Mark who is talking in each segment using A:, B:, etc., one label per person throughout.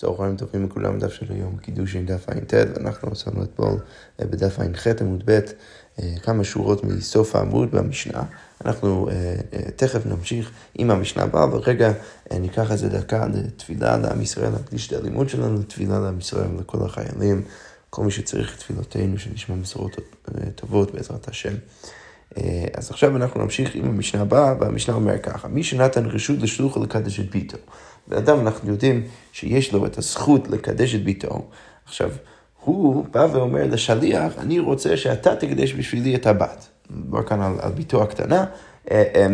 A: צהריים טובים לכולם, דף של היום, קידוש עם דף ע"ט, ואנחנו עשינו אתמול אה, בדף ע"ח עמוד ב' אה, כמה שורות מסוף העמוד במשנה. אנחנו אה, תכף נמשיך עם המשנה הבאה, אבל רגע ניקח איזה דקה לתפילה לעם ישראל, להקדיש את הלימוד שלנו, לתפילה לעם ישראל ולכל החיילים, כל מי שצריך את תפילותינו, שנשמע בשורות טובות בעזרת השם. אז עכשיו אנחנו נמשיך עם המשנה הבאה, והמשנה אומר ככה, מי שנתן רשות לשלוח לקדש את ביתו. בן אדם, אנחנו יודעים שיש לו את הזכות לקדש את ביתו. עכשיו, הוא בא ואומר לשליח, אני רוצה שאתה תקדש בשבילי את הבת. מדובר כאן על, על ביתו הקטנה, אה,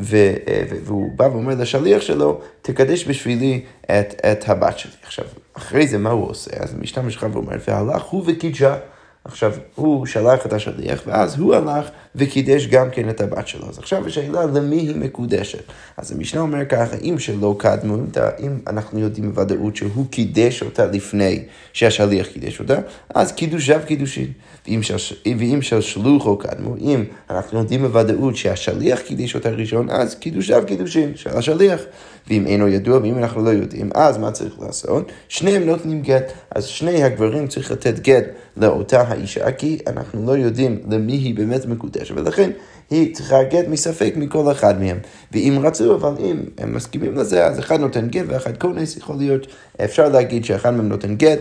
A: ו, אה, והוא בא ואומר לשליח שלו, תקדש בשבילי את, את הבת שלי. עכשיו, אחרי זה מה הוא עושה? אז המשנה משכה ואומר, והלך הוא וקידשה. עכשיו, הוא שלח את השליח, ואז הוא הלך וקידש גם כן את הבת שלו. אז עכשיו השאלה, למי היא מקודשת? אז המשנה אומר ככה, אם שלא קדמו, אם אנחנו יודעים בוודאות שהוא קידש אותה לפני שהשליח קידש אותה, אז קידושיו קידושין. ואם, של, ואם של שלוחו קדמו, אם אנחנו יודעים בוודאות שהשליח קידש אותה ראשון, אז קידושיו קידושין של השליח. ואם אינו ידוע, ואם אנחנו לא יודעים, אז מה צריך לעשות? שניהם נותנים גט. אז שני הגברים צריך לתת גט לאותה האישה, כי אנחנו לא יודעים למי היא באמת מקודשת, ולכן היא צריכה גט מספק מכל אחד מהם. ואם רצו, אבל אם הם מסכימים לזה, אז אחד נותן גט ואחד כונס, יכול להיות, אפשר להגיד שאחד מהם נותן גט,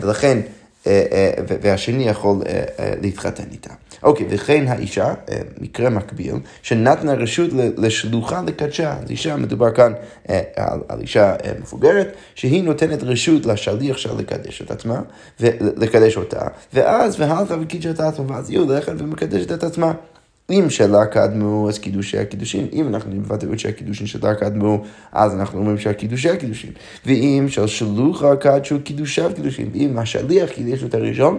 A: ולכן אה, אה, והשני יכול אה, להתחתן איתה. אוקיי, וכן האישה, מקרה מקביל, שנתנה רשות לשלוחה לקדשה. אז אישה, מדובר כאן על, על אישה מבוגרת, שהיא נותנת רשות לשליח שלה לקדש את עצמה, ולקדש אותה, ואז והלכה וקידשה את עצמה, ואז היא הולכת ומקדשת את עצמה. אם שלה קדמו, אז קידושי הקידושין. אם אנחנו בוודאות שהקידושין שלה קדמו, אז אנחנו אומרים שהקידושי הקידושין. ואם של שלוחה קדשו קידושיו קידושין. ואם השליח קידש את הראשון,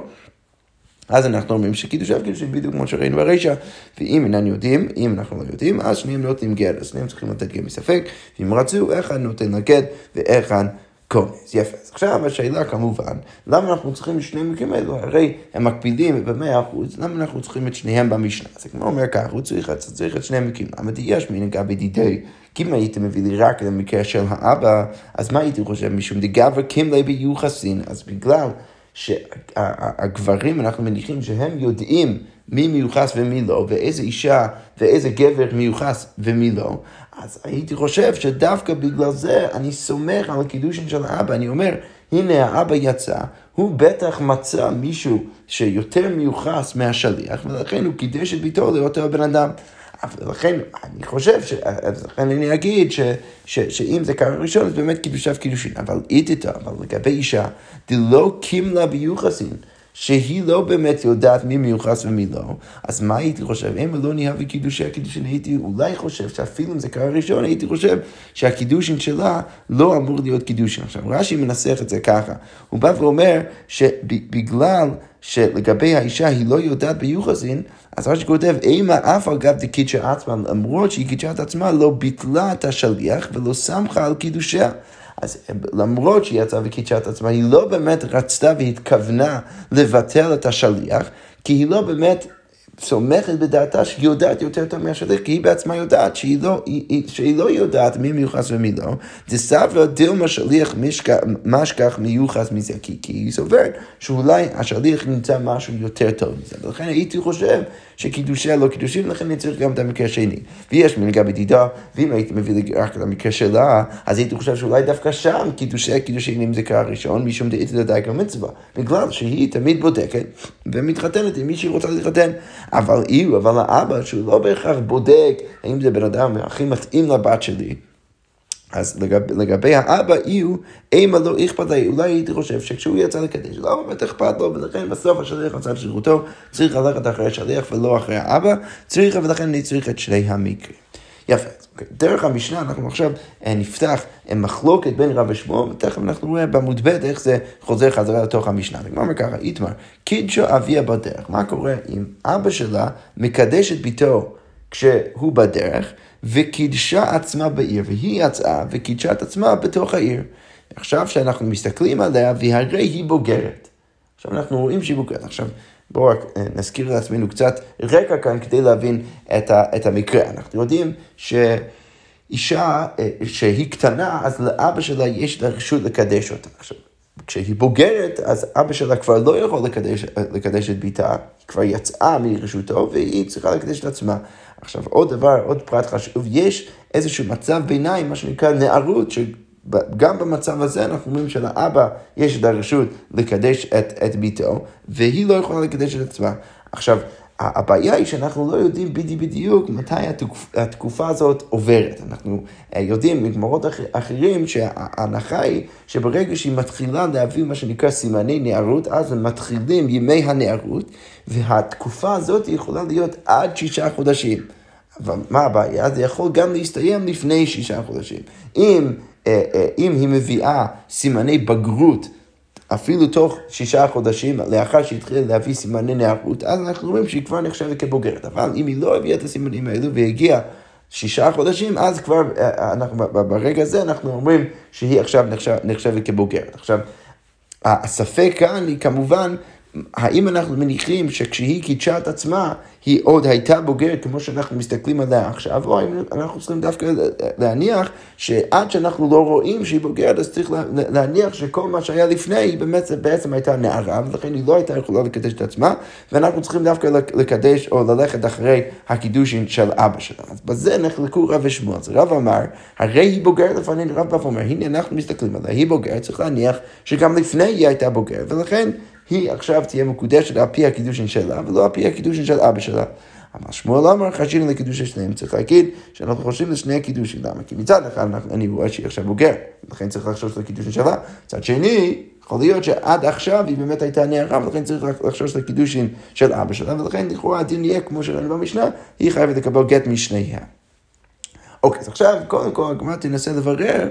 A: אז אנחנו אומרים שקידושיו קידושין בדיוק כמו שראינו ברישא. ואם איננו יודעים, אם אנחנו לא יודעים, אז שניהם נותנים גט. אז שניהם צריכים לתת גט מספק. ואם רצו, אחד נותן לגט ואחד קונס. יפה. אז עכשיו השאלה כמובן, למה אנחנו צריכים את שני המקרים האלו? הרי הם מקפידים במאה אחוז, למה אנחנו צריכים את שניהם במשנה? אז כמו אומר כך, הוא צריך, צריך את שני המקרים. למה יש מנהגה בדידי? כי אם היית מביא לי רק למקרה של האבא, אז מה הייתי חושב? משום דגבר קימלי ביוחסין, אז בגלל שהגברים, אנחנו מניחים שהם יודעים מי מיוחס ומי לא, ואיזה אישה ואיזה גבר מיוחס ומי לא, אז הייתי חושב שדווקא בגלל זה אני סומך על הקידושין של האבא. אני אומר, הנה האבא יצא, הוא בטח מצא מישהו שיותר מיוחס מהשליח, ולכן הוא קידש את ביתו לאותו בן אדם. ולכן אני חושב, ש... לכן אני אגיד ש... ש... שאם זה קרה ראשון, אז באמת קידושיו קידושין. אבל איתתא, אבל לגבי אישה, דלא קימלה ביוחסין. שהיא לא באמת יודעת מי מיוחס ומי לא, אז מה הייתי חושב? אם לא נהיה בקידושי הקידושין, הייתי אולי חושב שאפילו אם זה קרה ראשון, הייתי חושב שהקידושין שלה לא אמור להיות קידושין. עכשיו, רש"י מנסח את זה ככה, הוא בא ואומר שבגלל שלגבי האישה היא לא יודעת ביוחסין, אז רש"י כותב, אימה אף על גב דקידשה עצמה, למרות שהיא קידשה את עצמה, לא ביטלה את השליח ולא סמכה על קידושיה. אז למרות שהיא יצאה וקידשה את עצמה, היא לא באמת רצתה והתכוונה לבטל את השליח, כי היא לא באמת סומכת בדעתה שהיא יודעת יותר טוב מהשליח, כי היא בעצמה יודעת שהיא לא, היא, שהיא לא יודעת מי מיוחס ומי לא. דסברה דילמה שליח משכח מיוחס מזה, כי, כי היא סוברת שאולי השליח נמצא משהו יותר טוב מזה. ולכן הייתי חושב שקידושיה לא קידושים, לכן אני צריך גם את המקרה השני. ויש מנהגה בדידה, ואם הייתי מביא רק את המקרה שלה, אז הייתי חושב שאולי דווקא שם קידושיה קידושים אם זה קרה ראשון, משום דאיתי לדייק המצווה. בגלל שהיא תמיד בודקת ומתחתנת עם מי שהיא רוצה להתחתן. אבל אילו, אבל האבא שהוא לא בהכרח בודק האם זה בן אדם הכי מתאים לבת שלי. אז לגב, לגבי האבא יהיו, אימה לא אכפת לי, אולי הייתי חושב שכשהוא יצא לקדש, לא באמת אכפת לו, ולכן בסוף השליח עשה את שירותו, צריך ללכת אחרי השליח ולא אחרי האבא, צריך, ולכן אני צריך את שני המקרים. יפה. דרך המשנה אנחנו עכשיו אה, נפתח אה, מחלוקת בין רב ושמו, ותכף אנחנו נראה בעמוד ב' איך זה חוזר חזרה לתוך המשנה. נגמר אומר ככה, איתמר, קידשו אביה בדרך. מה קורה אם אבא שלה מקדש את ביתו כשהוא בדרך, וקידשה עצמה בעיר, והיא יצאה וקידשה את עצמה בתוך העיר. עכשיו שאנחנו מסתכלים עליה, והרי היא בוגרת. עכשיו אנחנו רואים בוגרת. עכשיו, בואו רק אה, נזכיר לעצמנו קצת רקע כאן כדי להבין את, ה, את המקרה. אנחנו יודעים ש... אישה אה, שהיא קטנה, אז לאבא שלה יש את הרשות לקדש אותה. עכשיו, כשהיא בוגרת, אז אבא שלה כבר לא יכול לקדש, לקדש את ביתה, היא כבר יצאה מרשותו והיא צריכה לקדש את עצמה. עכשיו, עוד דבר, עוד פרט חשוב, יש איזשהו מצב ביניים, מה שנקרא נערות, שגם במצב הזה אנחנו אומרים שלאבא יש את הרשות לקדש את, את ביתו, והיא לא יכולה לקדש את עצמה. עכשיו, הבעיה היא שאנחנו לא יודעים בדיוק מתי התקופה הזאת עוברת. אנחנו אה, יודעים מגמרות אחרים שההנחה היא שברגע שהיא מתחילה להביא מה שנקרא סימני נערות, אז הם מתחילים ימי הנערות, והתקופה הזאת יכולה להיות עד שישה חודשים. אבל מה הבעיה? זה יכול גם להסתיים לפני שישה חודשים. אם, אם היא מביאה סימני בגרות אפילו תוך שישה חודשים לאחר שהתחילה להביא סימני נערות, אז אנחנו רואים שהיא כבר נחשבת כבוגרת. אבל אם היא לא הביאה את הסימנים האלו והגיעה שישה חודשים, אז כבר אה, אנחנו, ברגע הזה אנחנו אומרים שהיא עכשיו נחשב, נחשבת כבוגרת. עכשיו, הספק כאן היא כמובן האם אנחנו מניחים שכשהיא קידשה את עצמה, היא עוד הייתה בוגרת כמו שאנחנו מסתכלים עליה עכשיו, או האם אנחנו צריכים דווקא להניח שעד שאנחנו לא רואים שהיא בוגרת, אז צריך להניח שכל מה שהיה לפני, היא באמת בעצם הייתה נערה, ולכן היא לא הייתה יכולה לקדש את עצמה, ואנחנו צריכים דווקא לקדש או ללכת אחרי הקידושין של אבא שלה. אז בזה נחלקו רב ושמואל. אז רב אמר, הרי היא בוגרת לפנינו, רב בא ואומר, הנה אנחנו מסתכלים עליה, היא בוגרת, צריך להניח שגם לפני היא הייתה בוגרת, ולכן היא עכשיו תהיה מקודשת על פי הקידושין שלה, ולא על פי הקידושין של אבא שלה. אבל שמואל אמר חשינו לקידוש השניהם, צריך להגיד שאנחנו חושבים לשני הקידושים, למה? כי מצד אחד אני רואה שהיא עכשיו בוגרת, לכן צריך לחשוש לקידושין שלה, מצד שני, יכול להיות שעד עכשיו היא באמת הייתה נערה, ולכן צריך לחשוש לקידושין של אבא שלה, ולכן לכאורה הדין יהיה כמו שראינו במשנה, היא חייבת לקבל גט משניהם. אוקיי, אז עכשיו קודם כל הגמרא תנסה לברר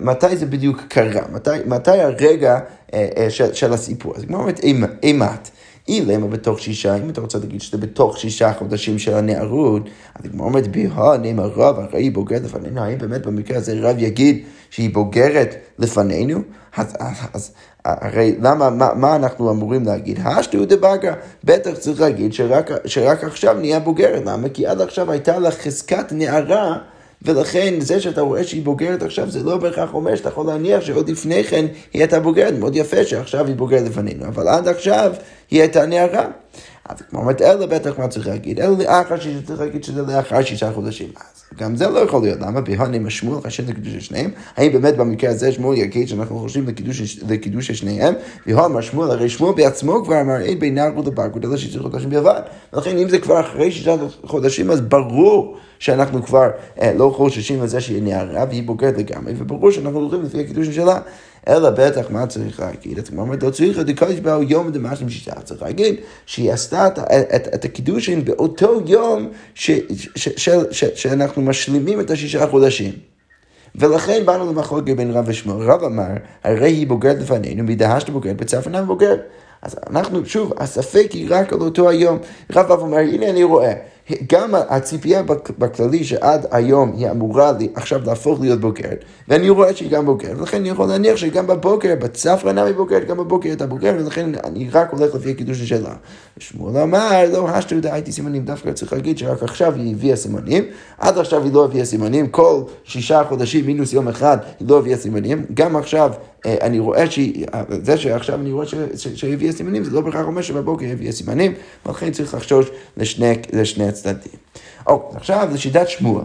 A: מתי זה בדיוק קרה, מתי, מתי הרגע אה, של, של הסיפור. אז כמו אומרת אימת. אילמה בתוך שישה, אם אתה רוצה להגיד שזה בתוך שישה חודשים של הנערות, אז כמו אומרת ביהו נאמר רב, הרי היא בוגרת לפנינו, האם באמת במקרה הזה רב יגיד שהיא בוגרת לפנינו? אז, אז, אז הרי למה, מה, מה אנחנו אמורים להגיד? השטו דבגה, בטח צריך להגיד שרק, שרק עכשיו נהיה בוגרת, למה? כי עד עכשיו הייתה לה חזקת נערה. ולכן זה שאתה רואה שהיא בוגרת עכשיו, זה לא בהכרח אומר שאתה יכול להניח שעוד לפני כן היא הייתה בוגרת, מאוד יפה שעכשיו היא בוגרת לפנינו, אבל עד עכשיו היא הייתה נערה. אז כמו אומרת, אלא בטח מה צריך להגיד, אלא לאחר שישה, צריך להגיד שזה לאחר שישה חודשים. אז גם זה לא יכול להיות, למה? בהונים השמואל חשב לקידוש השניהם, האם באמת במקרה הזה שמואל יגיד שאנחנו חושבים לקידוש, לקידוש השניהם, והון השמואל, הרי שמואל בעצמו כבר אמר, אין בין נער לבגרות, אלא שישה חודשים בלבד. ולכן אם זה כבר אחרי שישה חודשים, אז ברור שאנחנו כבר אה, לא חוששים לזה שהיא נערה והיא בוגרת לגמרי, וברור שאנחנו הולכים לפי הקידושים שלה. אלא בטח מה צריך להגיד? אתה אומר, לא צריך לקודש באו יום דמשם שישה, צריך להגיד שהיא עשתה את, את, את הקידושין באותו יום ש, ש, ש, ש, ש, שאנחנו משלימים את השישה חודשים. ולכן באנו למחלוקת בין רב ושמואל. רב אמר, הרי היא בוגרת לפנינו, מדהשת בוגרת, בצפנה בוגרת. אז אנחנו, שוב, הספק היא רק על אותו היום. רב אב אומר, הנה אני רואה, גם הציפייה בכללי שעד היום היא אמורה לי עכשיו להפוך להיות בוגרת, ואני רואה שהיא גם בוגרת, ולכן אני יכול להניח שגם בבוקר, בצפרא נמי בוגרת, גם בבוקר הייתה בוגרת, ולכן אני רק הולך לפי הקידוש שלה. שמואל אמר, לא השתו דהייתי סימנים, דווקא צריך להגיד שרק עכשיו היא הביאה סימנים, עד עכשיו היא לא הביאה סימנים, כל שישה חודשים מינוס יום אחד היא לא הביאה סימנים, גם עכשיו אה, אני רואה שהיא, זה שעכשיו אני רואה שהיא הביאה סימנים, זה לא בהכרח אומר שבבוקר היא הביאה סימנים, ולכן צריך לחשוש לשני, לשני הצדדים. אוקיי, עכשיו לשיטת שמואל,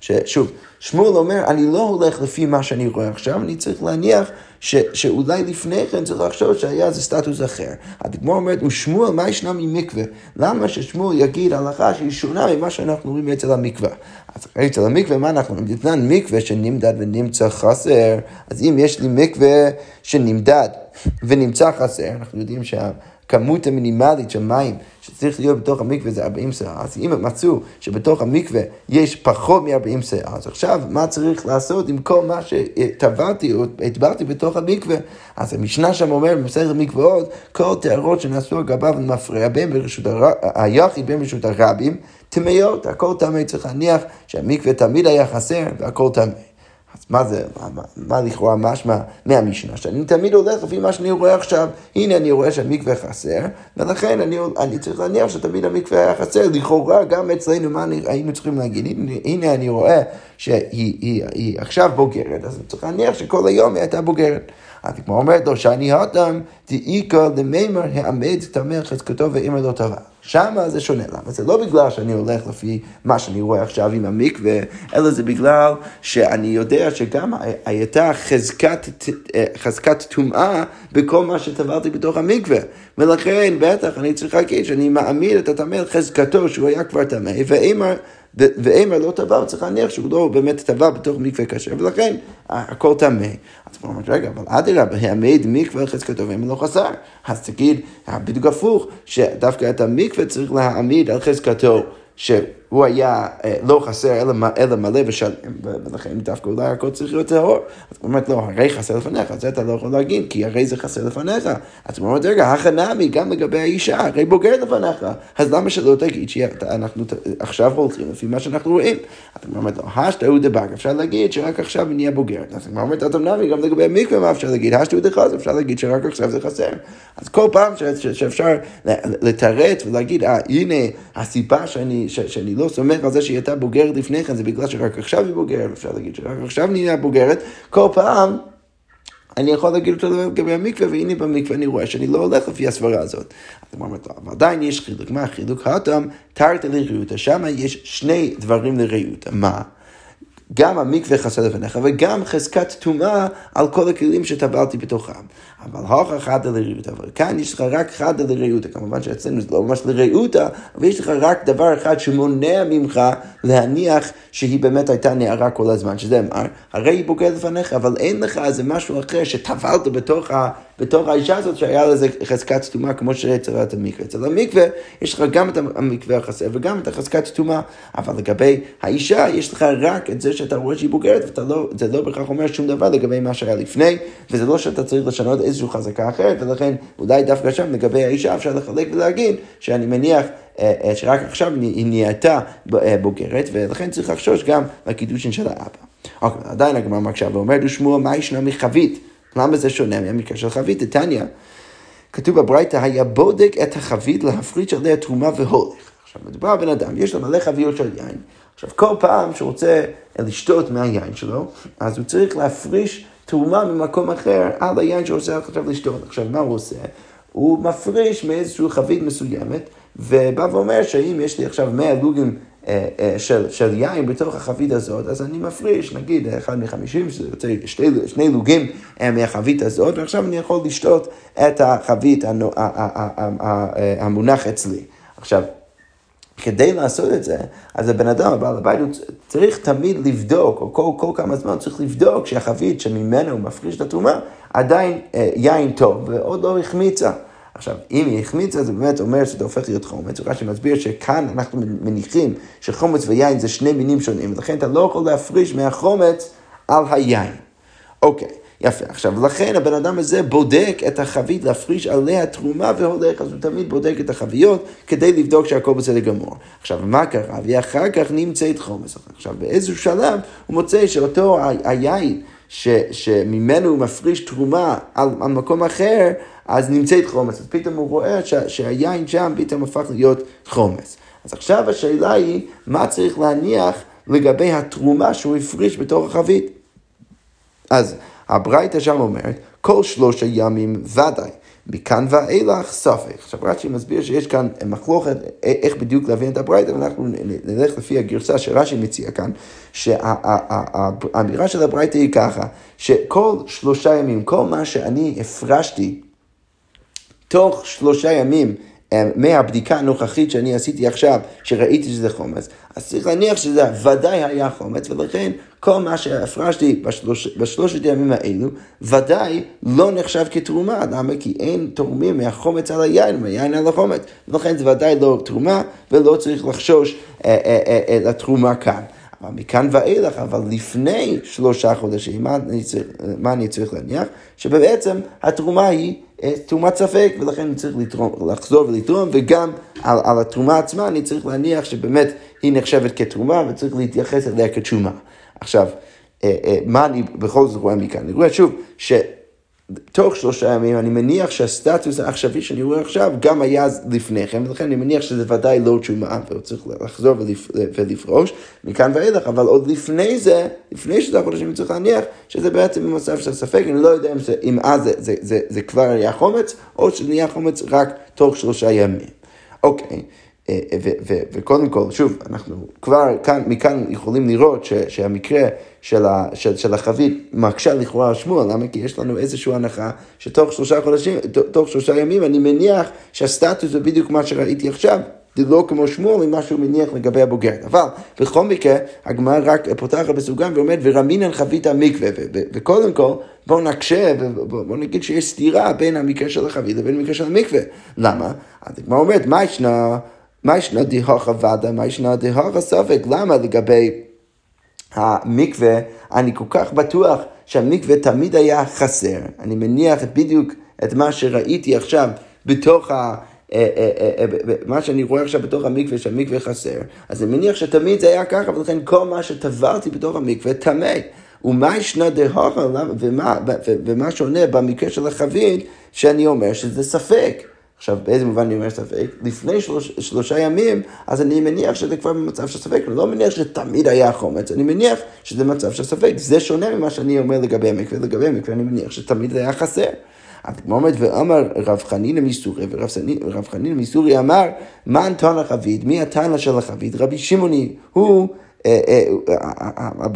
A: ששוב, שמואל אומר, אני לא הולך לפי מה שאני רואה עכשיו, אני צריך להניח ש, שאולי לפני כן צריך לחשוב שהיה איזה סטטוס אחר. הדגמר אומרת, ושמואל, מה ישנה ממקווה? למה ששמואל יגיד הלכה שהיא שונה ממה שאנחנו רואים אצל המקווה? אז אצל המקווה, מה אנחנו רואים? יתנן מקווה שנמדד ונמצא חסר, אז אם יש לי מקווה שנמדד ונמצא חסר, אנחנו יודעים שה... הכמות המינימלית של מים שצריך להיות בתוך המקווה זה 40 סערה, אז אם מצאו שבתוך המקווה יש פחות מ-40 סערה, אז עכשיו מה צריך לעשות עם כל מה שטבעתי או הטבעתי בתוך המקווה? אז המשנה שם אומר במסכת מקוואות, כל טהרות שנעשו על גביו למפרע בין ברשות היחיד בין ברשות הרבים, טמאות, הכל טמא צריך להניח שהמקווה תמיד היה חסר והכל טמא. אז מה זה, מה, מה, מה לכאורה משמע מהמשנה? שאני תמיד הולך לפי מה שאני רואה עכשיו, הנה אני רואה שהמקווה חסר, ולכן אני, אני צריך להניח שתמיד המקווה היה חסר, לכאורה גם אצלנו מה אני, היינו צריכים להגיד, הנה, הנה אני רואה שהיא היא, היא, היא עכשיו בוגרת, אז אני צריך להניח שכל היום היא הייתה בוגרת. אז כמו אומרת לו, שאני הותם, דאיכא למימר העמד תמר חזקתו ואימא לא טובה. שמה זה שונה. למה? זה לא בגלל שאני הולך לפי מה שאני רואה עכשיו עם המקווה, אלא זה בגלל שאני יודע שגם הייתה חזקת, חזקת טומאה בכל מה שטבלתי בתוך המקווה. ולכן בטח אני צריך להגיד שאני מעמיד את הטמא חזקתו שהוא היה כבר טמא, ואימא... ואימא לא טבע, הוא צריך להניח שהוא לא באמת טבע בתוך מקווה כשר, ולכן הכל טמא. אז הוא אומר, רגע, אבל אדרבה, העמיד מקווה לחזקתו ואימא לא חסר. אז תגיד, בדיוק הפוך, שדווקא את המקווה צריך להעמיד על חזקתו. שהוא היה אה, לא חסר אלא, מלא ושלם, ולכן דווקא אולי הכל צריך להיות טהור. אז הוא אומר, לא, הרי חסר לפניך, זה אתה לא יכול להגיד, כי הרי זה חסר לפניך. אז הוא אומר, רגע, החנמי, גם לגבי האישה, הרי בוגר לפניך. אז למה שלא תגיד שאנחנו עכשיו הולכים לפי מה שאנחנו רואים? אז הוא אומר, לא, השתא הוא דבק, אפשר להגיד שרק עכשיו היא נהיה בוגרת. אז הוא אומר, אתה נמי, גם לגבי המקווה, מה אפשר להגיד? השתא הוא דחז, אפשר להגיד שרק עכשיו זה חסר. אז כל פעם שאפשר לתרץ ולהגיד, אה, הנה הסיבה. שאני לא סומך על זה שהיא הייתה בוגרת לפני כן, זה בגלל שרק עכשיו היא בוגרת, אפשר להגיד שרק עכשיו נהיה בוגרת, כל פעם אני יכול להגיד אותו דבר לגבי המקווה, והנה במקווה אני רואה שאני לא הולך לפי הסברה הזאת. אז הוא אומר, אבל עדיין יש חילוק. מה החילוק? האטם תרתי לריותא, שם יש שני דברים לריותא. מה? גם המקווה חסר לפניך וגם חזקת טומאה על כל הכלים שטבלתי בתוכם. אבל הוכא חדא לרעותא, אבל כאן יש לך רק חדא לרעותא, כמובן שאצלנו זה לא ממש לרעותא, אבל יש לך רק דבר אחד שמונע ממך להניח שהיא באמת הייתה נערה כל הזמן, שזה מה? הרי היא בוגרת לפניך, אבל אין לך איזה משהו אחר שטבלת בתוך ה... בתוך האישה הזאת שהיה לזה חזקת טומאה כמו שאצלת המקווה. אצל המקווה יש לך גם את המקווה החסר וגם את החזקת טומאה, אבל לגבי האישה יש לך רק את זה שאתה רואה שהיא בוגרת, וזה לא, לא בהכרח אומר שום דבר לגבי מה שהיה לפני, וזה לא שאתה צריך לשנות איזושהי חזקה אחרת, ולכן אולי דווקא שם לגבי האישה אפשר לחלק ולהגיד שאני מניח אה, אה, שרק עכשיו היא נהייתה אה, בוגרת, ולכן צריך לחשוש גם לקידושין של האבא. אוקיי, עדיין הגמרא מקשה ואומרת, ושמוע מה ישנה מחבית? למה זה שונה מהמקרה של חבית? דתניא, כתוב בברייתא, היה בודק את החבית להפריש עליה תרומה והולך. עכשיו, מדובר בן אדם, יש לו מלא חביות של יין. עכשיו, כל פעם שהוא רוצה לשתות מהיין שלו, אז הוא צריך להפריש תרומה ממקום אחר על היין שהוא רוצה עכשיו לשתות. עכשיו, מה הוא עושה? הוא מפריש מאיזושהי חבית מסוימת, ובא ואומר שאם יש לי עכשיו 100 לוגים אה, אה, של, של יין בתוך החבית הזאת, אז אני מפריש, נגיד, אחד מחמישים, שזה יוצא שני, שני לוגים אה, מהחבית הזאת, ועכשיו אני יכול לשתות את החבית המונח אצלי. עכשיו, כדי לעשות את זה, אז הבן אדם, הבעל הבית, הוא צריך תמיד לבדוק, או כל, כל כמה זמן צריך לבדוק שהחבית שממנו הוא מפריש את התרומה, עדיין אה, יין טוב, ועוד לא החמיצה. עכשיו, אם היא החמיצה, זה באמת אומר שזה הופך להיות חומץ. רש"י מסביר שכאן אנחנו מניחים שחומץ ויין זה שני מינים שונים, ולכן אתה לא יכול להפריש מהחומץ על היין. אוקיי. יפה. עכשיו, לכן הבן אדם הזה בודק את החבית להפריש עליה תרומה והולך, אז הוא תמיד בודק את החביות כדי לבדוק שהכל בסדר גמור. עכשיו, מה קרה? ואחר כך נמצאת חומץ. עכשיו, באיזשהו שלב הוא מוצא שאותו היין ש, שממנו הוא מפריש תרומה על, על מקום אחר, אז נמצאת חומץ. אז פתאום הוא רואה ש, שהיין שם פתאום הפך להיות חומץ. אז עכשיו השאלה היא, מה צריך להניח לגבי התרומה שהוא הפריש בתוך החבית? אז הברייתא שם אומרת, כל שלושה ימים ודאי. מכאן ואילך ספק. עכשיו רש"י מסביר שיש כאן מחלוקת איך בדיוק להבין את הברייתא, ואנחנו נלך לפי הגרסה שרש"י מציע כאן, שהאמירה של הברייתא היא ככה, שכל שלושה ימים, כל מה שאני הפרשתי תוך שלושה ימים מהבדיקה הנוכחית שאני עשיתי עכשיו, שראיתי שזה חומץ, אז צריך להניח שזה ודאי היה חומץ, ולכן כל מה שהפרשתי בשלוש, בשלושת הימים האלו, ודאי לא נחשב כתרומה. למה? כי אין תורמים מהחומץ על היין, מהיין על החומץ. ולכן זה ודאי לא תרומה, ולא צריך לחשוש אה, אה, אה, אה, לתרומה כאן. אבל מכאן ואילך, אבל לפני שלושה חודשים, מה אני צריך, מה אני צריך להניח? שבעצם התרומה היא אה, תרומת ספק, ולכן אני צריך לתרום, לחזור ולתרום, וגם על, על התרומה עצמה אני צריך להניח שבאמת היא נחשבת כתרומה, וצריך להתייחס אליה כתשומה. עכשיו, מה אני בכל זאת רואה מכאן? אני רואה שוב, ש... תוך שלושה ימים, אני מניח שהסטטוס העכשווי שאני רואה עכשיו גם היה לפני כן, ולכן אני מניח שזה ודאי לא תשומה, והוא צריך לחזור ולפ, ולפרוש מכאן ואילך, אבל עוד לפני זה, לפני שלושה חודשים אני צריך להניח שזה בעצם במצב של ספק, אני לא יודע אם, זה, אם אז זה, זה, זה, זה כבר היה חומץ, או שזה נהיה חומץ רק תוך שלושה ימים. אוקיי. אה, וקודם כל, שוב, אנחנו כבר כאן, מכאן יכולים לראות ש, שהמקרה של, ה, של, של החבית מקשה לכאורה על שמואל, למה? כי יש לנו איזושהי הנחה שתוך שלושה חודשים, תוך שלושה ימים, אני מניח שהסטטוס זה בדיוק מה שראיתי עכשיו. זה לא כמו שמואל, ממה שהוא מניח לגבי הבוגרת. אבל בכל מקרה, הגמרא רק פותחת בסוגריים ואומרת, ורמינן חבית המקווה. וקודם כל, בואו נקשה ובואו נגיד שיש סתירה בין המקרה של החבית לבין המקרה של המקווה. למה? אז הגמרא אומרת, מה ישנה? מה ישנה דהוכה ודה, מה ישנה דהוכה ספק? למה לגבי המקווה, אני כל כך בטוח שהמקווה תמיד היה חסר. אני מניח בדיוק את מה שראיתי עכשיו בתוך ה... אה, אה, אה, מה שאני רואה עכשיו בתוך המקווה, שהמקווה חסר, אז אני מניח שתמיד זה היה ככה, ולכן כל מה שטבלתי בתוך המקווה טמא. ומה ישנה דהוכה, ומה, ומה שונה במקרה של החבית, שאני אומר שזה ספק. עכשיו, באיזה מובן אני אומר ספק? לפני שלוש, שלושה ימים, אז אני מניח שזה כבר במצב של ספק. אני לא מניח שתמיד היה חומץ, אני מניח שזה מצב של ספק. זה שונה ממה שאני אומר לגבי המקווה. לגבי המקווה אני מניח שתמיד היה חסר. כמו אומרת, ואמר רב חנינא מסורי, ורב חנינא מסורי אמר, מה תנא חבית? מי התנא של החבית? רבי שמעוני, הוא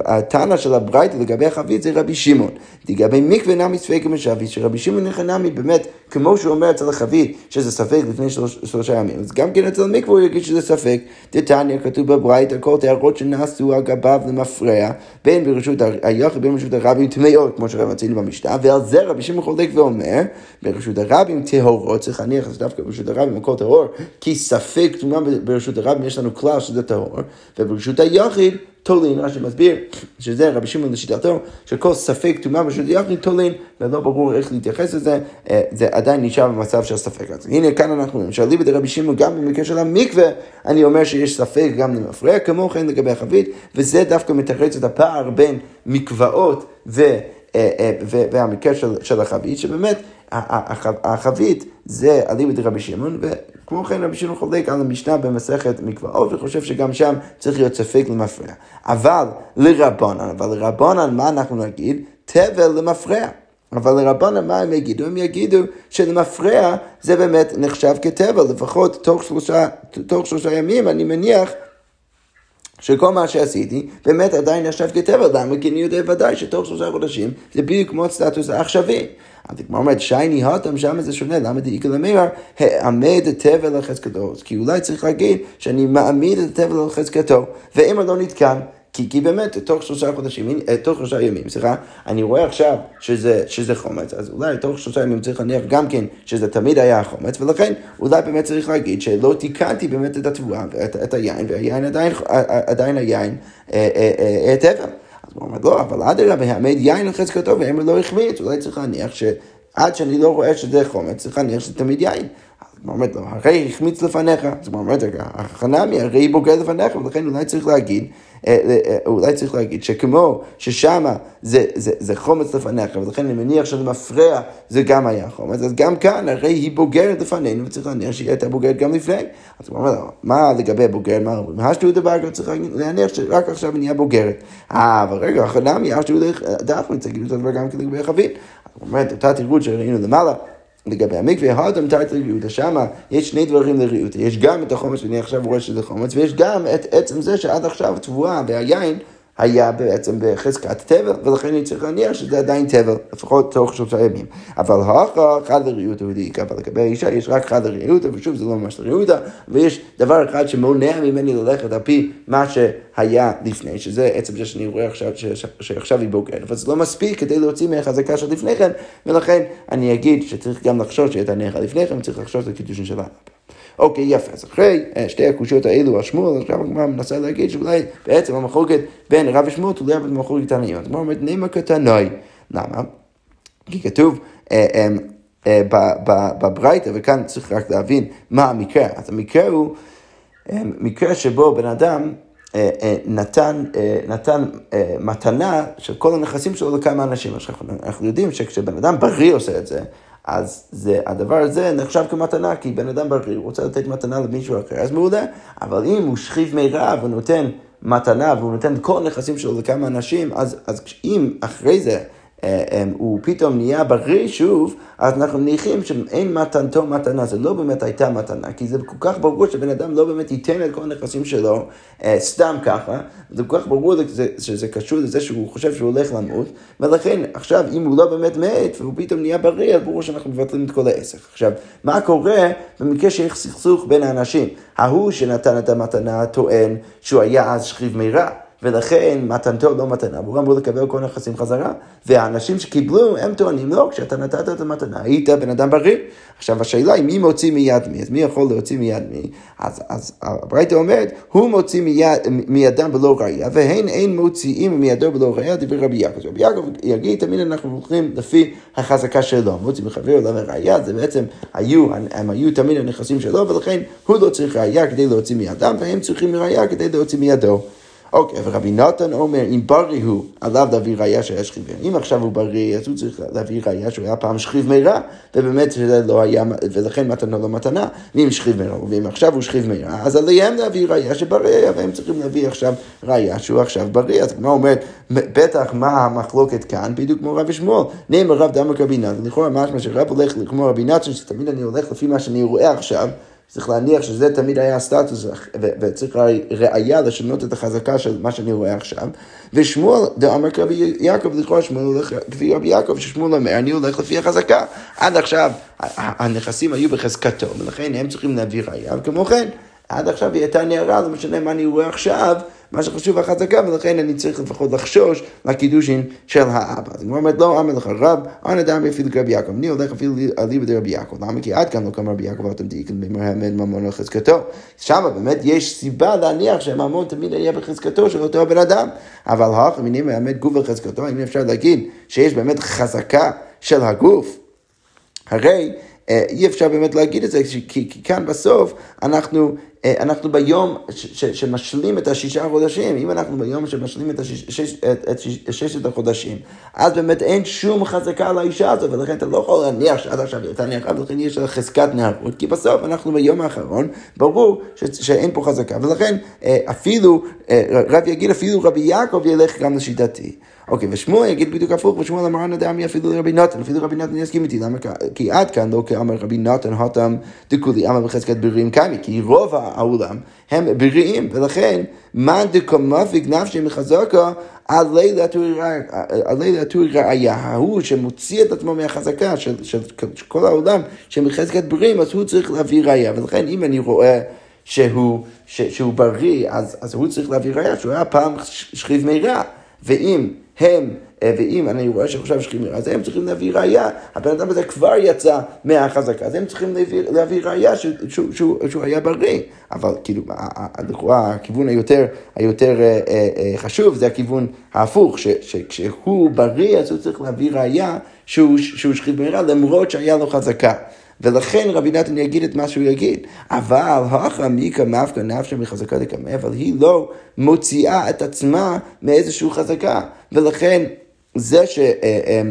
A: הטענה של הברייתא לגבי החבית זה רבי שמעון. לגבי מקווה נמי ספק משאבית, שרבי שמעון נמי באמת, כמו שהוא אומר אצל החבית, שזה ספק לפני שלושה ימים, אז גם כן אצל מקווה הוא יגיד שזה ספק. דתניא כתוב בברייתא, כל טהרות שנעשו על גביו למפרע, בין ברשות היחיד בין ברשות הרבים טמאות, כמו שרב מצינו במשנה, ועל זה רבי שמעון חולק ואומר, ברשות הרבים טהורות, צריך להניח אז דווקא ברשות הרבים הכל טהור, כי ספק טומאה ברשות הרבים יש לנו כלל שזה טהור, וברשות היחיד יחיד תולין, רש"י מסביר שזה רבי שמעון לשיטתו, שכל ספק טומאה ברשות יחיד תולין, ולא ברור איך להתייחס לזה, אה, זה עדיין נשאר במצב של ספק. אז הנה כאן אנחנו רואים שאליבא דרבי שמעון גם במקרה של המקווה, אני אומר שיש ספק גם למפרע, כמו כן לגבי החבית, וזה דווקא מתרץ את הפער בין מקוואות ו... אה, אה, והמקרה של החבית, שבאמת החבית זה אליבא דרבי שמעון, כמו כן רבי שמעון חולק על המשנה במסכת מקוואות וחושב שגם שם צריך להיות ספק למפרע. אבל לרבנן, אבל לרבנן מה אנחנו נגיד? תבל למפרע. אבל לרבנן מה הם יגידו? הם יגידו שלמפרע זה באמת נחשב כתבל, לפחות תוך שלושה, תוך שלושה ימים אני מניח שכל מה שעשיתי באמת עדיין נחשב כתבל, למה? כי אני יודע ודאי שתוך שלושה חודשים זה בדיוק כמו הסטטוס העכשווי. אז הגמרא אומרת, שייני הותם, שם זה שונה, למה דאיקה למימר, העמד התבל לחזקתו. כי אולי צריך להגיד שאני מעמיד את התבל לחזקתו, ואם לא נתקן, כי, כי באמת, תוך שלושה חודשים, אה, תוך שלושה ימים, סליחה, אני רואה עכשיו שזה, שזה חומץ, אז אולי תוך שלושה ימים צריך להניח גם כן שזה תמיד היה חומץ, ולכן אולי באמת צריך להגיד שלא תיקנתי באמת את התבואה ואת את היין, והיין עדיין, עדיין היין אה, אה, אה, אה, תבל. הוא אומר, לא, אבל אדרבה, העמד יין לחזקתו ואמר לא החמיץ, אולי צריך להניח שעד שאני לא רואה שזה חומץ, צריך להניח שזה תמיד יין. הוא אומר לו, הרי החמיץ לפניך, אז הוא אומר, החנמי, הרי בוגד לפניך, ולכן אולי צריך להגיד אה, אה, אולי צריך להגיד שכמו ששמה זה, זה, זה חומץ לפניך, ולכן אני מניח שזה מפריע, זה גם היה חומץ, אז גם כאן הרי היא בוגרת לפנינו, וצריך להניח שהיא הייתה בוגרת גם לפני. אז הוא אומר, מה לגבי בוגרת, מה אומרים? השתו דבר, צריך להניח שרק עכשיו היא נהיה בוגרת. אה, אבל רגע, החנמי, השתו דחמי, צריך להגיד את הדבר גם לגבי חבית. הוא אומר, אותה תרגות שראינו למעלה. לגבי המקווה, האדם תרת לריאותא, שמה יש שני דברים לריאותא, יש גם את החומץ, שאני עכשיו רואה שזה חומץ, ויש גם את עצם זה שעד עכשיו תבואה והיין היה בעצם בחזקת תבל, ולכן אני צריך להניח שזה עדיין תבל, לפחות תוך שלושה ימים. אבל האחר, חד לריאותא הוא דיק, אבל לגבי האישה יש רק חד לריאותא, ושוב זה לא ממש לריאותא, ויש דבר אחד שמונע ממני ללכת על פי מה שהיה לפני, שזה עצם זה שאני רואה עכשיו, שעכשיו היא בוגרת, אבל זה לא מספיק כדי להוציא מהחזקה של לפני כן, ולכן אני אגיד שצריך גם לחשוש שהייתה נערה לפני כן, וצריך לחשוש לקידושין שלה. אוקיי, יפה. אז אחרי אה, שתי הקושיות האלו על שמואל, עכשיו הגמרא מנסה להגיד שאולי בעצם המחלוקת בין רב ושמואל תלויה במחלוקת תנאים. אז הגמרא אומרת, נעימה כתנאי. למה? כי כתוב אה, אה, בברייתא, וכאן צריך רק להבין מה המקרה. אז המקרה הוא מקרה שבו בן אדם נתן, נתן מתנה של כל הנכסים שלו לכמה אנשים. עכשיו, אנחנו יודעים שכשבן אדם בריא עושה את זה, אז זה, הדבר הזה נחשב כמתנה, כי בן אדם בריא רוצה לתת מתנה למישהו אחר, אז מעולה. אבל אם הוא שכיב מרע ונותן מתנה והוא נותן כל הנכסים שלו לכמה אנשים, אז, אז אם אחרי זה הוא פתאום נהיה בריא שוב, אז אנחנו מניחים שאין מתנתו מתנה, זה לא באמת הייתה מתנה, כי זה כל כך ברור שבן אדם לא באמת ייתן את כל הנכסים שלו אה, סתם ככה, זה כל כך ברור שזה קשור לזה שהוא חושב שהוא הולך למות, ולכן עכשיו אם הוא לא באמת מת והוא פתאום נהיה בריא, אז ברור שאנחנו מבטלים את כל העסק. עכשיו, מה קורה במקרה שיש סכסוך בין האנשים? ההוא שנתן את המתנה טוען שהוא היה אז שכיב מרע. ולכן מתנתו לא מתנה, והוא אמור לקבל כל הנכסים חזרה. והאנשים שקיבלו, הם טוענים, לא, כשאתה נתת את המתנה, היית בן אדם בריא. עכשיו השאלה היא מי מוציא מיד מי, אז מי יכול להוציא מיד מי? אז, אז הברייתא אומרת, הוא מוציא מיד, מידם בלא ראייה, והן אין מוציאים מידו בלא ראייה, דברי רבי יעקב. רבי יעקב יגיד, תמיד אנחנו הולכים לפי החזקה שלו, מוציא מחבר לא ראייה, זה בעצם היו, הם היו תמיד הנכסים שלו, ולכן הוא לא צריך ראייה כדי להוציא מידם, והם צריכים ראייה כדי להוציא מידו. אוקיי, ורבי נתן אומר, אם בריא הוא, עליו להביא ראייה שהיה שכיב מרע. אם עכשיו הוא בריא, אז הוא צריך להביא ראייה שהוא היה פעם שכיב מרע, ובאמת זה לא היה, ולכן מתנה לא מתנה, ואם שכיב מרע, ואם עכשיו הוא שכיב מרע, אז עליהם להביא ראייה שבריא, והם צריכים להביא עכשיו ראייה שהוא עכשיו בריא. אז כמו אומרת, בטח מה המחלוקת כאן, בדיוק כמו רבי שמואל, נאמר רב דמר רבי נתן, לכאורה משמע שרב הולך כמו רבי נתן, שתמיד אני הולך לפי מה שאני רואה עכשיו. צריך להניח שזה תמיד היה הסטטוס, וצריך ראייה לשנות את החזקה של מה שאני רואה עכשיו. ושמואל, דאמר כרבי יעקב, לכאורה שמואל הולך כפי רבי יעקב, ששמואל אומר, אני הולך לפי החזקה. עד עכשיו הנכסים היו בחזקתו, ולכן הם צריכים להביא ראייה, וכמו כן, עד עכשיו היא הייתה נערה, לא משנה מה אני רואה עכשיו. מה שחשוב החזקה, ולכן אני צריך לפחות לחשוש לקידושין של האבא. אז הגמרא אומרת, לא אמר לך רב, אנא דמי אפילו כרבי יעקב, אני הולך אפילו אליבא דרבי יעקב. למה? כי עד כאן לא קם רבי יעקב, אתם דאיכן במרהמן ממון על חזקתו. שם באמת יש סיבה להניח שהממון תמיד יהיה בחזקתו של אותו בן אדם. אבל האח, אני מלמד גוף על חזקתו, האם אפשר להגיד שיש באמת חזקה של הגוף? הרי אה, אי אפשר באמת להגיד את זה, כי, כי כאן בסוף אנחנו, אנחנו ביום ש, ש, שמשלים את השישה חודשים, אם אנחנו ביום שמשלים את, השש, שש, את, את שש, ששת החודשים, אז באמת אין שום חזקה על האישה הזאת, ולכן אתה לא יכול להניח שעד עכשיו היא הייתה נערה, ולכן יש לה חזקת נערות, כי בסוף אנחנו ביום האחרון, ברור ש, שאין פה חזקה, ולכן אה, אפילו, רב יגיד אפילו רבי יעקב ילך גם לשיטתי. אוקיי, ושמואל יגיד בדיוק הפוך, ושמואל אמר נדמי אפילו לרבי נתן, אפילו רבי נתן יסכים איתי, למה? כי עד כאן לא כאמר רבי נתן הותם דקולי, אמר בחזקת בריאים קמי, כי רוב העולם הם בריאים, ולכן מאן דקומפיק נפשי מחזקה עלי לתור ראייה, ההוא שמוציא את עצמו מהחזקה של, של, של כל העולם שמחזקת בריאים, אז הוא צריך להביא ראייה, ולכן אם אני רואה שהוא, ש, שהוא בריא, אז, אז הוא צריך להביא ראייה שהוא היה פעם שכיב מרע, ואם הם, ואם אני רואה שעכשיו שכימר, אז הם צריכים להביא ראייה, הבן אדם הזה כבר יצא מהחזקה, אז הם צריכים להביא, להביא ראייה שהוא, שהוא, שהוא, שהוא היה בריא. אבל כאילו, לכאורה הכיוון היותר, היותר אה, אה, חשוב זה הכיוון ההפוך, שכשהוא בריא אז הוא צריך להביא ראייה שהוא, שהוא שכיב מהירה למרות שהיה לו חזקה. ולכן רבי נתן יגיד את מה שהוא יגיד. אבל הכא מיקא מפקא נפשא מחזקה דקמא, אבל היא לא מוציאה את עצמה מאיזושהי חזקה. ולכן זה, ש, אה, אה,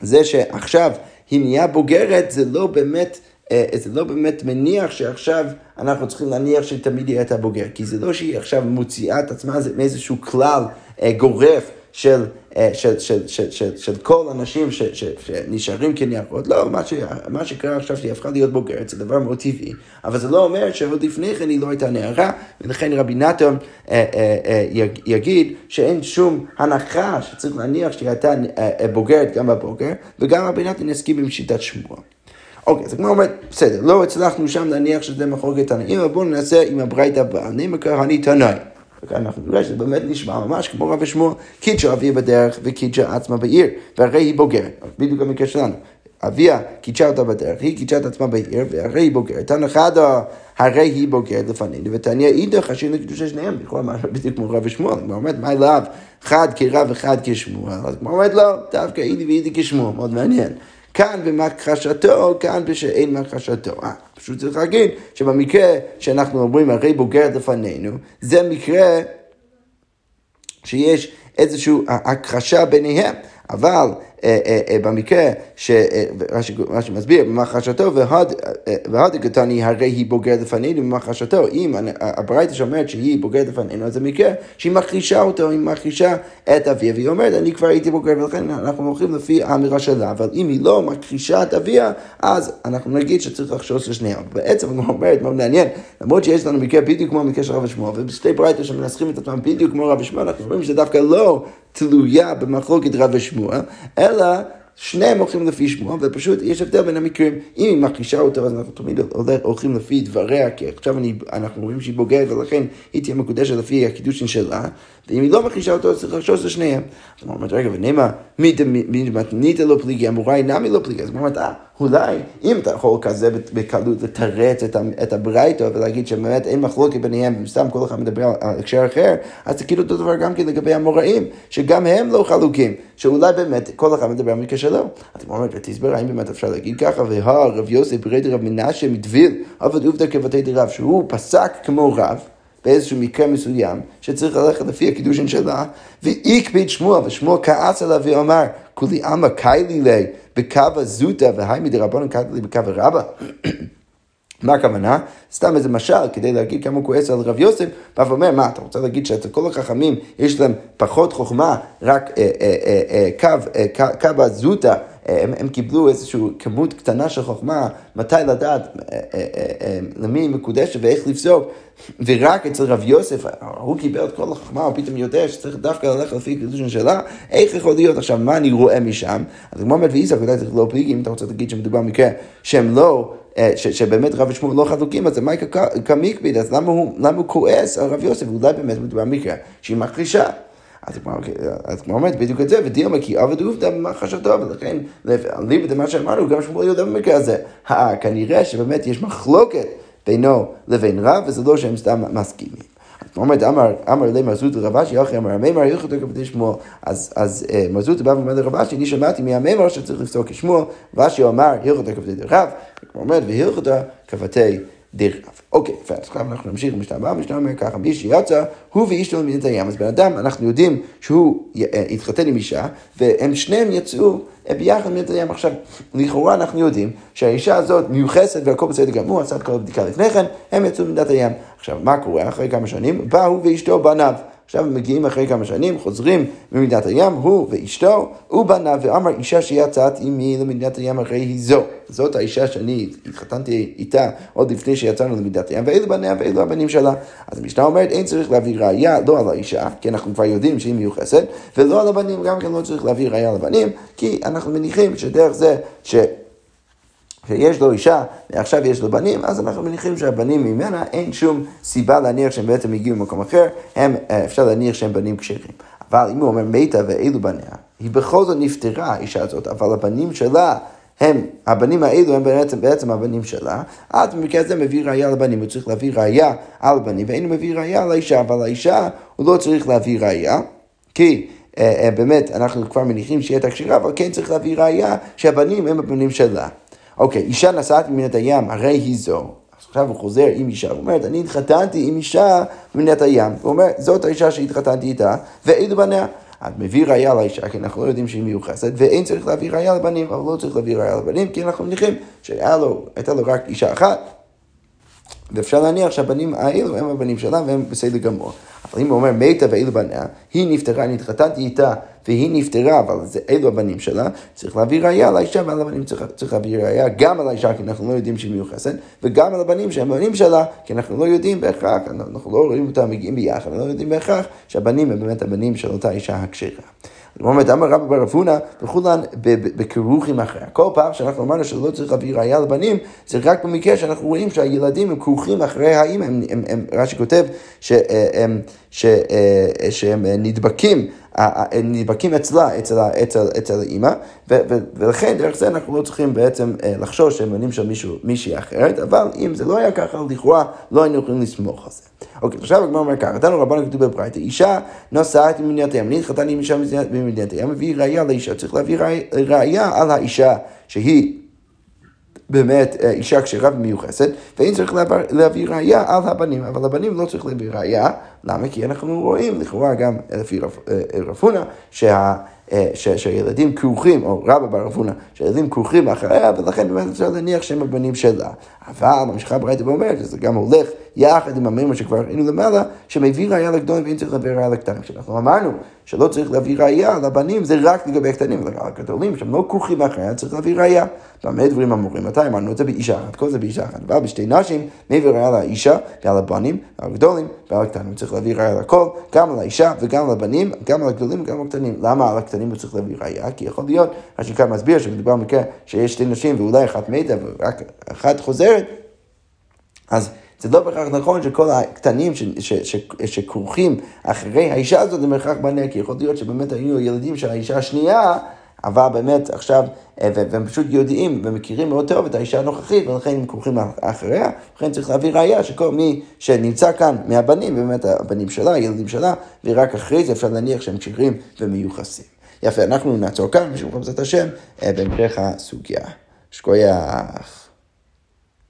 A: זה שעכשיו היא נהיה בוגרת, זה לא באמת... אה, זה לא באמת מניח שעכשיו אנחנו צריכים להניח שתמיד היא הייתה בוגרת, כי זה לא שהיא עכשיו מוציאה את עצמה מאיזשהו כלל גורף של, אה, של, של, של, של, של כל האנשים ש, ש, שנשארים כנערות. לא, מה, ש, מה שקרה עכשיו שהיא הפכה להיות בוגרת זה דבר מאוד טבעי, אבל זה לא אומר שעוד לפני כן היא לא הייתה נערה, ולכן רבי נתן אה, אה, יגיד שאין שום הנחה שצריך להניח שהיא הייתה בוגרת גם בבוגר, וגם רבי נתן יסכים עם שיטת שמוע. אוקיי, אז הגמרא אומרת, בסדר, לא הצלחנו שם להניח שזה מחלוקת תנאים, אבל בואו ננסה עם הברייתא הבאה. נאמר כהני תנאי. אנחנו נראה שזה באמת נשמע ממש כמו רבי שמואל, קידשה אביה בדרך וקידשה עצמה בעיר, והרי היא בוגרת, בדיוק המקרה שלנו. אביה קידשה אותה בדרך, היא קידשה את עצמה בעיר, והרי היא בוגרת. תנא חדא, הרי היא בוגרת לפנינו, ותניא אידך, השיר לקידושי שניהם, לכאורה מה בדיוק כמו רבי שמואל, הוא אומר, מה אליו? חד כרב וחד כשמואל, אז הוא אומר, לא, דווקא אידי ואידי כשמואל, מאוד מעניין. כאן במכחשתו, כאן בשאין מכחשתו. אה, פשוט צריך להגיד שבמקרה שאנחנו אומרים הרי בוגר לפנינו, זה מקרה שיש איזושהי הכחשה ביניהם. אבל במקרה, רש"י מסביר, במחשתו והד קטני הרי היא בוגרת לפנינו במחשתו. אם הברייתא שאומרת שהיא בוגרת לפנינו, אז זה מקרה שהיא מכחישה אותו, היא מכחישה את אביה, והיא אומרת, אני כבר הייתי בוגרת, ולכן אנחנו הולכים לפי האמירה שלה, אבל אם היא לא מכחישה את אביה, אז אנחנו נגיד שצריך לחשוש לשניהם. בעצם אני אומרת, מאוד מעניין, למרות שיש לנו מקרה בדיוק כמו המקרה של רב ושמואל, ובשתי ברייתא שמנסחים את עצמם בדיוק כמו רב ושמואל, אנחנו רואים שזה דווקא לא תלויה במחלוקת רב ושמואל, אלא שניהם הולכים לפי שמוע, ופשוט יש הבדל בין המקרים. אם היא מכחישה אותו, אז אנחנו תמיד הולכים לפי דבריה, כי עכשיו אני, אנחנו רואים שהיא בוגרת, ולכן היא תהיה מקודשת לפי הקידושין שלה, ואם היא לא מכחישה אותו, אז צריך לחשוש לשניהם. אז הוא אומר, רגע, ונמה, מי מתנית לא פליגי, אמורה היא נמי לא פליגי, אז הוא אומר, אה, אולי, אם אתה יכול כזה בקלות לתרץ את הברייתו ולהגיד שבאמת אין מחלוקת ביניהם, סתם כל אחד מדבר על הקשר אחר, אז זה כאילו אותו דבר גם כן לגבי המוראים, שגם הם לא חלוקים, שאולי באמת כל אחד מדבר על מקרה שלו. אז הוא אומר, תסבר, האם באמת אפשר להגיד ככה, והא רב יוסף ברד רב מנשה מדביל, עבד עובדא כבתי דרב, שהוא פסק כמו רב. באיזשהו מקרה מסוים, שצריך ללכת לפי הקידושין שלה, והקפיד שמואל, ושמואל כעס עליו ואמר, כולי עמא קיילי לי בקו הזוטה, והי מדי רבנו קיילי לי בקו הרבה. מה הכוונה? סתם איזה משל, כדי להגיד כמה הוא כועס על רב יוסף, בא ואומר, מה, אתה רוצה להגיד שאצל כל החכמים יש להם פחות חוכמה, רק אה, אה, אה, אה, קו, אה, קו הזוטה, הם, הם קיבלו איזושהי כמות קטנה של חוכמה, מתי לדעת אה, אה, אה, למי היא מקודשת ואיך לפסוק, ורק אצל רב יוסף, הוא קיבל את כל החוכמה, הוא פתאום יודע שצריך דווקא ללכת לפי קידושין שלה, איך יכול להיות עכשיו, מה אני רואה משם? אז כמו אומרת, ואיסק, ודאי צריך לא פליגי, אם אתה רוצה להגיד שמדובר במקרה שהם לא... ש, שבאמת רב ושמואל לא חלוקים, אז מייקה כמקביד, אז למה הוא, למה הוא כועס על רב יוסף? אולי באמת מדובר במקרה שהיא מכחישה. אז כמו אומרת בדיוק את זה, ודילמה כי עבד עובדה במחשתו, ולכן ליבא דמה שאמרנו, גם שמואל יודע במקרה הזה. כנראה שבאמת יש מחלוקת בינו לבין רב, וזה לא שהם סתם מסכימים. אומרת, אמר לי מזות לרבשי, אחרי אמר המימר, ילכו כבתי שמואל. אז אה, מזות בא ואומר לרבשי, אני שמעתי מהמימר שצריך לפסוק כשמואל, רבשי אמר, הלכו כבתי דרב, כמו אומרת, והלכו כבתי דרך. אוקיי, יפה, אז עכשיו אנחנו נמשיך במשנה הבאה, המשנה אומר ככה, מי שיצא, הוא ואשתו למדינת הים. אז בן אדם, אנחנו יודעים שהוא אה, התחתן עם אישה, והם שניהם יצאו אה, ביחד למדינת הים. עכשיו, לכאורה אנחנו יודעים שהאישה הזאת מיוחסת והכל בסדר גמור, עשה את כל הבדיקה לפני כן, הם יצאו למדינת הים. עכשיו, מה קורה? אחרי כמה שנים, באו ואשתו בניו. עכשיו הם מגיעים אחרי כמה שנים, חוזרים ממדינת הים, הוא ואשתו, הוא בנה ואמר אישה שיצאת עמי למדינת הים הרי היא זו. זאת האישה שאני התחתנתי איתה עוד לפני שיצאנו למדינת הים, ואלו בניה ואלו הבנים שלה. אז המשנה אומרת, אין צריך להביא ראייה לא על האישה, כי אנחנו כבר יודעים שהיא מיוחסת, ולא על הבנים, גם כן לא צריך להביא ראייה על הבנים, כי אנחנו מניחים שדרך זה ש... שיש לו אישה ועכשיו יש לו בנים, אז אנחנו מניחים שהבנים ממנה אין שום סיבה להניח שהם בעצם הגיעו ממקום אחר, הם, אה, אפשר להניח שהם בנים כשרים. אבל אם הוא אומר מתה ואילו בניה, היא בכל זאת נפטרה, האישה הזאת, אבל הבנים שלה הם, הבנים האלו הם בעצם, בעצם הבנים שלה, אז במקרה הזה מביא ראייה לבנים, הוא צריך להביא ראייה על הבנים, ואין מביא ראייה על האישה, אבל האישה הוא לא צריך להביא ראייה, כי אה, אה, באמת אנחנו כבר מניחים שהיא הייתה כשרה, אבל כן צריך להביא ראייה שהבנים הם הבנים שלה. אוקיי, אישה נסעת ממדינת הים, הרי היא זו. עכשיו הוא חוזר עם אישה, הוא אומר, אני התחתנתי עם אישה ממדינת הים. הוא אומר, זאת האישה שהתחתנתי איתה, ואלו בניה. את מביא ראייה לאישה, כי אנחנו לא יודעים שהיא מיוחסת, ואין צריך להביא ראייה לבנים, אבל לא צריך להביא ראייה לבנים, כי אנחנו מניחים שהייתה לו רק אישה אחת, ואפשר להניח שהבנים האלו הם הבנים שלה והם בסדר גמור. אבל אם הוא אומר מתה ואלו בניה, היא נפטרה, אני התחתנתי איתה והיא נפטרה, אבל זה אלו הבנים שלה, צריך להביא ראייה על האישה ועל הבנים צריך, צריך להביא ראייה גם על האישה, כי אנחנו לא יודעים שהיא מיוחסת, וגם על הבנים שהם הבנים שלה, כי אנחנו לא יודעים בהכרח, אנחנו לא רואים אותם מגיעים ביחד, אנחנו לא יודעים בהכרח שהבנים הם באמת הבנים של אותה אישה הכשרה. זאת אומרת, אמר רבא בר אבונה, וכולן בכרוכים אחריה. כל פעם שאנחנו אמרנו שלא צריך להביא ראייה לבנים, זה רק במקרה שאנחנו רואים שהילדים הם כרוכים אחרי האמא, רש"י כותב שהם, שהם נדבקים. נדבקים אצלה, אצל, אצל, אצל האימא, ולכן דרך זה אנחנו לא צריכים בעצם אה, לחשוש שהם בנים של מישהו, מישהי אחרת, אבל אם זה לא היה ככה, לכאורה לא היינו יכולים לסמוך על זה. אוקיי, עכשיו הגמרא אומר ככה, נתנו רבנו כתוב בברייתא, אישה נוסעת ממדינת הים, אני התחתן עם אישה ממדינת הים, מביא ראייה לאישה, צריך להביא ראייה על האישה שהיא באמת אה, אישה כשרה ומיוחסת, ואין צריך להביא ראייה על הבנים, אבל הבנים לא צריך להביא ראייה, למה? כי אנחנו רואים לכאורה גם לפי רפונה, שה... אה, שהילדים כרוכים, או רבא בר אבונה, שהילדים כרוכים אחריה, ולכן באמת אפשר להניח שהם הבנים שלה. אבל ממשיכה ברייתא ואומרת, שזה גם הולך יחד עם המימון שכבר ראינו למעלה, שמביא ראייה לגדולים ואין צריך להביא ראייה לקטנים. כשאנחנו אמרנו שלא צריך להביא ראייה לבנים, זה רק לגבי הקטנים, אבל הגדולים שהם לא כרוכים אחריה, צריך להביא ראייה. במה דברים אמורים? מתי אמרנו את זה באישה אחת? כל זה באישה אחת. אבל בשתי נשים, מביא ראייה לאישה ועל הבנים, ועל הגדולים ועל הקטנים. צריך להביא ראייה לכל, גם על האישה וגם על הבנים, גם על הגדולים וגם על הקטנים. למה על הקטנים הוא צריך להביא ראייה? כי יכול להיות, מה שכאן מסביר, שמדובר במקרה שיש שתי נשים ואולי אחת מתה ורק אחת חוזרת, אז זה לא בהכרח נכון שכל הקטנים שכרוכים אחרי האישה הזאת זה מרחק בניה, כי יכול להיות שבאמת היו ילדים של האישה השנייה, אבל באמת עכשיו, אה, והם פשוט יודעים ומכירים מאוד טוב את האישה הנוכחית, ולכן הם כרוכים אחריה, לכן צריך להביא ראייה שכל מי שנמצא כאן מהבנים, באמת הבנים שלה, הילדים שלה, ורק אחרי זה אפשר להניח שהם כשירים ומיוחסים. יפה, אנחנו נעצור כאן, ושוב בעזרת השם, אה, בהמשך הסוגיה. שכוייח.